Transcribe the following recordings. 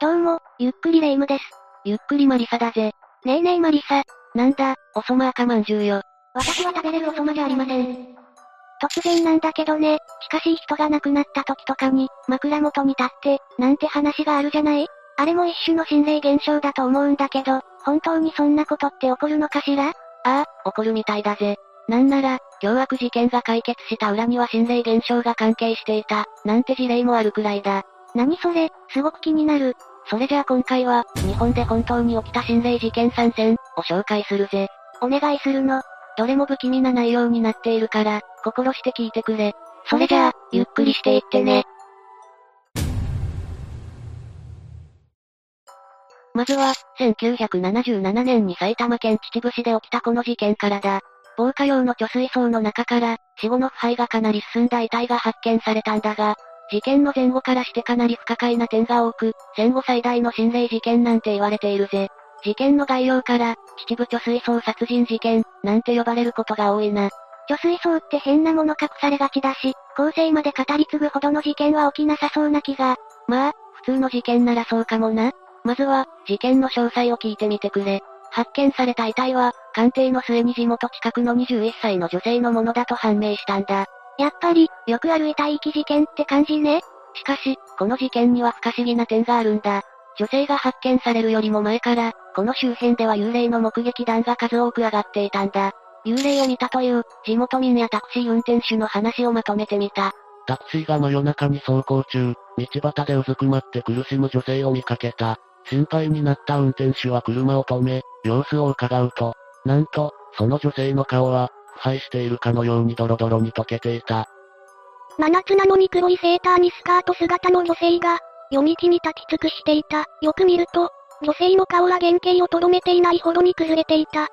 どうも、ゆっくりレ夢ムです。ゆっくりマリサだぜ。ねえねえマリサ。なんだ、おそま赤まんじゅうよ。私は食べれるおそまじゃありません。突然なんだけどね、近しい人が亡くなった時とかに、枕元に立って、なんて話があるじゃない？あれも一種の心霊現象だと思うんだけど、本当にそんなことって起こるのかしら？ああ、起こるみたいだぜ。なんなら、凶悪事件が解決した裏には心霊現象が関係していた、なんて事例もあるくらいだ。何それ、すごく気になる。それじゃあ今回は、日本で本当に起きた心霊事件参戦、を紹介するぜ。お願いするの。どれも不気味な内容になっているから、心して聞いてくれ。それじゃあ、ゆっくりしていってね。まずは、1977年に埼玉県秩父市で起きたこの事件からだ。防火用の貯水槽の中から、死後の腐敗がかなり進んだ遺体が発見されたんだが、事件の前後からしてかなり不可解な点が多く、戦後最大の心霊事件なんて言われているぜ。事件の概要から、秩父貯水槽殺人事件、なんて呼ばれることが多いな。貯水槽って変なもの隠されがちだし、後世まで語り継ぐほどの事件は起きなさそうな気が。まあ、普通の事件ならそうかもな。まずは、事件の詳細を聞いてみてくれ。発見された遺体は、鑑定の末に地元近くの21歳の女性のものだと判明したんだ。やっぱり、よくある遺体遺棄事件って感じね。しかし、この事件には不可思議な点があるんだ。女性が発見されるよりも前から、この周辺では幽霊の目撃談が数多く上がっていたんだ。幽霊を見たという、地元民やタクシー運転手の話をまとめてみた。タクシーが真夜中に走行中、道端でうずくまって苦しむ女性を見かけた。心配になった運転手は車を止め、様子を伺うと、なんと、その女性の顔は、敗しているかのようにドロドロに溶けていた。真夏なのに黒いセーターにスカート姿の女性が、夜道に立ち尽くしていた。よく見ると、女性の顔は原型をとどめていないほどに崩れていた。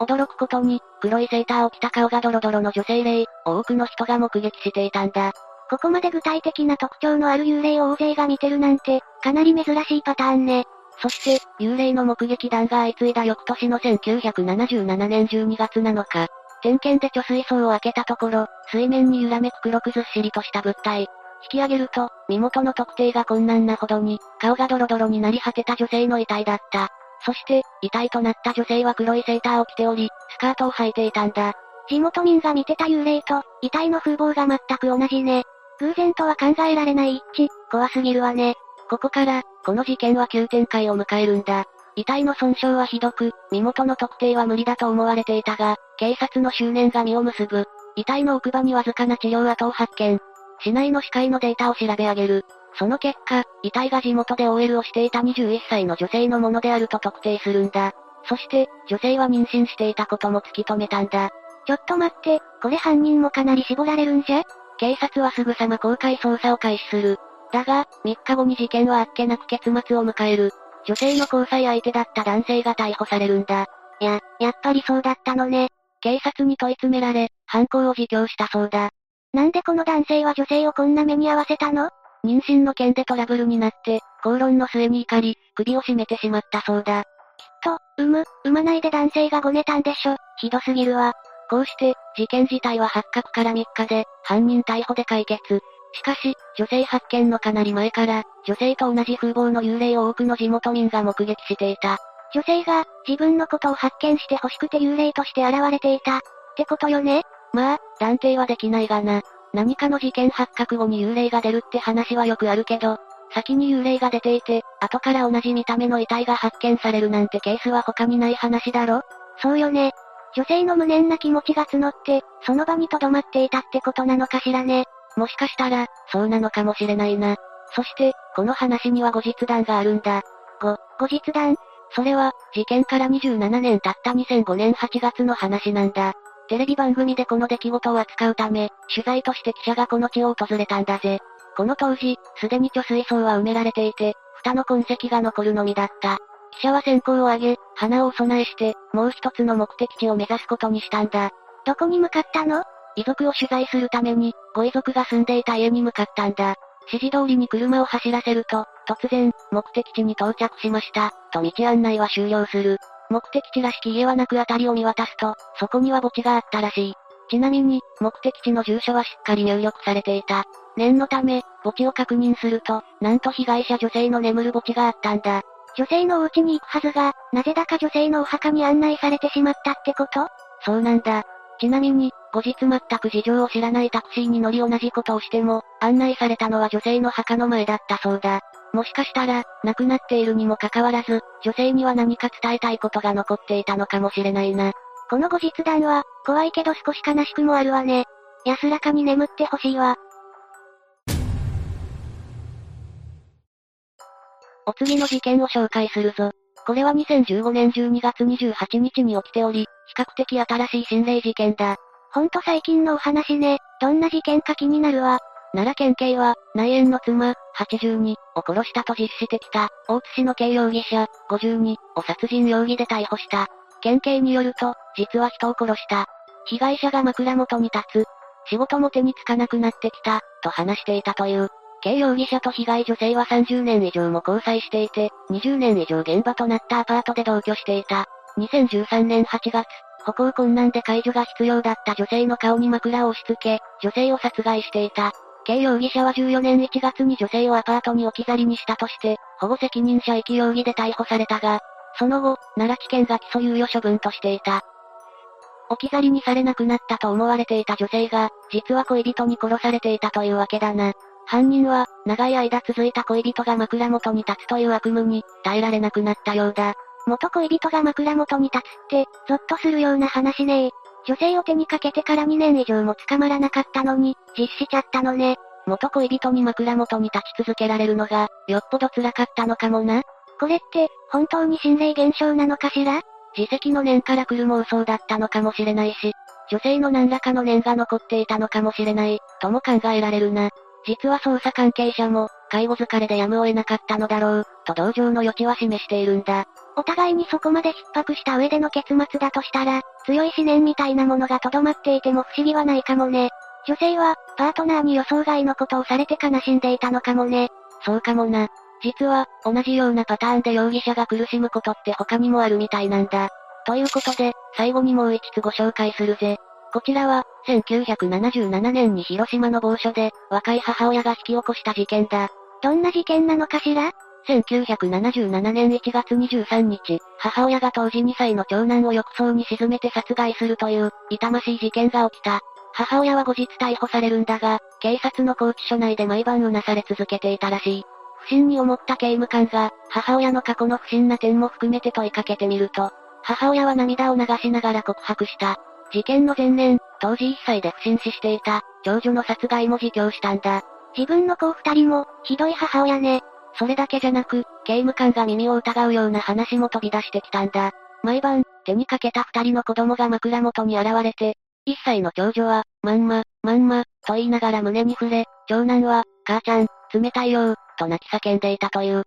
驚くことに、黒いセーターを着た顔がドロドロの女性霊、多くの人が目撃していたんだ。ここまで具体的な特徴のある幽霊を大勢が見てるなんて、かなり珍しいパターンね。そして、幽霊の目撃談が相次いだ翌年の1977年12月7日、点検で貯水槽を開けたところ、水面に揺らめく黒くずっしりとした物体。引き上げると、身元の特定が困難なほどに、顔がドロドロになり果てた女性の遺体だった。そして、遺体となった女性は黒いセーターを着ており、スカートを履いていたんだ。地元民が見てた幽霊と、遺体の風貌が全く同じね。偶然とは考えられない一致、怖すぎるわね。ここから、この事件は急展開を迎えるんだ。遺体の損傷はひどく、身元の特定は無理だと思われていたが、警察の執念が実を結ぶ。遺体の奥歯にわずかな治療跡を発見。市内の視界のデータを調べ上げる。その結果、遺体が地元で OL をしていた21歳の女性のものであると特定するんだ。そして、女性は妊娠していたことも突き止めたんだ。ちょっと待って、これ犯人もかなり絞られるんじゃ？警察はすぐさま公開捜査を開始する。だが、3日後に事件はあっけなく結末を迎える。女性の交際相手だった男性が逮捕されるんだ。や、やっぱりそうだったのね。警察に問い詰められ、犯行を自供したそうだ。なんでこの男性は女性をこんな目に遭わせたの？妊娠の件でトラブルになって、口論の末に怒り、首を絞めてしまったそうだ。きっと、産む、産まないで男性がごねたんでしょ。ひどすぎるわ。こうして、事件自体は発覚から3日で、犯人逮捕で解決。しかし、女性発見のかなり前から、女性と同じ風貌の幽霊を多くの地元民が目撃していた。女性が、自分のことを発見して欲しくて幽霊として現れていた。ってことよねまあ、断定はできないがな。何かの事件発覚後に幽霊が出るって話はよくあるけど、先に幽霊が出ていて、後から同じ見た目の遺体が発見されるなんてケースは他にない話だろそうよね。女性の無念な気持ちが募って、その場に留まっていたってことなのかしらね。もしかしたら、そうなのかもしれないな。そして、この話には後日談があるんだ。ご、後日談？それは、事件から27年経った2005年8月の話なんだ。テレビ番組でこの出来事を扱うため、取材として記者がこの地を訪れたんだぜ。この当時、すでに貯水槽は埋められていて、蓋の痕跡が残るのみだった。記者は先行を上げ、花をお供えして、もう一つの目的地を目指すことにしたんだ。どこに向かったの？遺族を取材するために、ご遺族が住んでいた家に向かったんだ。指示通りに車を走らせると、突然、目的地に到着しました、と道案内は終了する。目的地らしき家はなく辺りを見渡すと、そこには墓地があったらしい。ちなみに、目的地の住所はしっかり入力されていた。念のため、墓地を確認すると、なんと被害者女性の眠る墓地があったんだ。女性のお家に行くはずが、なぜだか女性のお墓に案内されてしまったってこと？そうなんだ。ちなみに、後日全く事情を知らないタクシーに乗り同じことをしても、案内されたのは女性の墓の前だったそうだ。もしかしたら、亡くなっているにもかかわらず、女性には何か伝えたいことが残っていたのかもしれないな。この後日談は、怖いけど少し悲しくもあるわね。安らかに眠ってほしいわ。お次の事件を紹介するぞ。これは2015年12月28日に起きており、比較的新しい心霊事件だ。ほんと最近のお話ね、どんな事件か気になるわ。奈良県警は、内縁の妻、82、を殺したと実施してきた、大津市の刑容疑者、52、を殺人容疑で逮捕した。県警によると、実は人を殺した。被害者が枕元に立つ。仕事も手につかなくなってきた、と話していたという。K 容疑者と被害女性は30年以上も交際していて、20年以上現場となったアパートで同居していた。2013年8月、歩行困難で介助が必要だった女性の顔に枕を押し付け、女性を殺害していた。K 容疑者は14年1月に女性をアパートに置き去りにしたとして、保護責任者遺棄容疑で逮捕されたが、その後、奈良地検が起訴猶予処分としていた。置き去りにされなくなったと思われていた女性が、実は恋人に殺されていたというわけだな。犯人は、長い間続いた恋人が枕元に立つという悪夢に、耐えられなくなったようだ。元恋人が枕元に立つって、ゾッとするような話ねえ。女性を手にかけてから2年以上も捕まらなかったのに、実施しちゃったのね。元恋人に枕元に立ち続けられるのが、よっぽど辛かったのかもな。これって、本当に心霊現象なのかしら？自責の念から来る妄想だったのかもしれないし、女性の何らかの念が残っていたのかもしれない、とも考えられるな。実は捜査関係者も、介護疲れでやむを得なかったのだろう、と同情の余地は示しているんだ。お互いにそこまで逼迫した上での結末だとしたら、強い思念みたいなものが留まっていても不思議はないかもね。女性は、パートナーに予想外のことをされて悲しんでいたのかもね。そうかもな。実は、同じようなパターンで容疑者が苦しむことって他にもあるみたいなんだ。ということで、最後にもう一つご紹介するぜ。こちらは、1977年に広島の某所で、若い母親が引き起こした事件だ。どんな事件なのかしら？1977年1月23日、母親が当時2歳の長男を浴槽に沈めて殺害するという、痛ましい事件が起きた。母親は後日逮捕されるんだが、警察の拘置所内で毎晩うなされ続けていたらしい。不審に思った刑務官が、母親の過去の不審な点も含めて問いかけてみると、母親は涙を流しながら告白した。事件の前年、当時1歳で不審死していた、長女の殺害も自供したんだ。自分の子二人も、ひどい母親ね。それだけじゃなく、刑務官が耳を疑うような話も飛び出してきたんだ。毎晩、手にかけた二人の子供が枕元に現れて、1歳の長女は、まんま、まんま、と言いながら胸に触れ、長男は、母ちゃん、冷たいよと泣き叫んでいたという。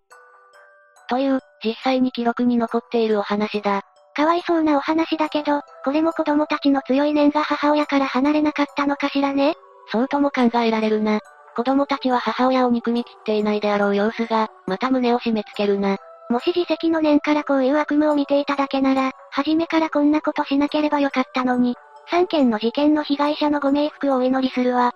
という、実際に記録に残っているお話だ。かわいそうなお話だけど、これも子供たちの強い念が母親から離れなかったのかしらね？そうとも考えられるな。子供たちは母親を憎み切っていないであろう様子が、また胸を締め付けるな。もし自責の念からこういう悪夢を見ていただけなら、初めからこんなことしなければよかったのに、3件の事件の被害者のご冥福をお祈りするわ。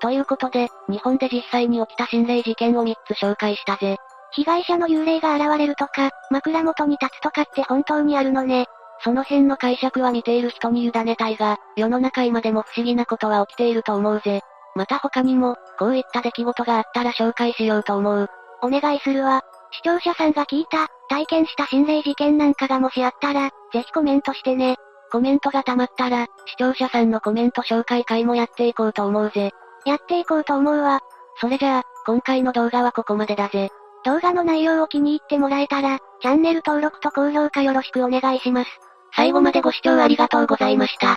ということで、日本で実際に起きた心霊事件を3つ紹介したぜ。被害者の幽霊が現れるとか、枕元に立つとかって本当にあるのね。その辺の解釈は見ている人に委ねたいが、世の中今でも不思議なことは起きていると思うぜ。また他にも、こういった出来事があったら紹介しようと思う。お願いするわ。視聴者さんが聞いた、体験した心霊事件なんかがもしあったら、ぜひコメントしてね。コメントが溜まったら、視聴者さんのコメント紹介会もやっていこうと思うぜ。やっていこうと思うわ。それじゃあ、今回の動画はここまでだぜ。動画の内容を気に入ってもらえたら、チャンネル登録と高評価よろしくお願いします。最後までご視聴ありがとうございました。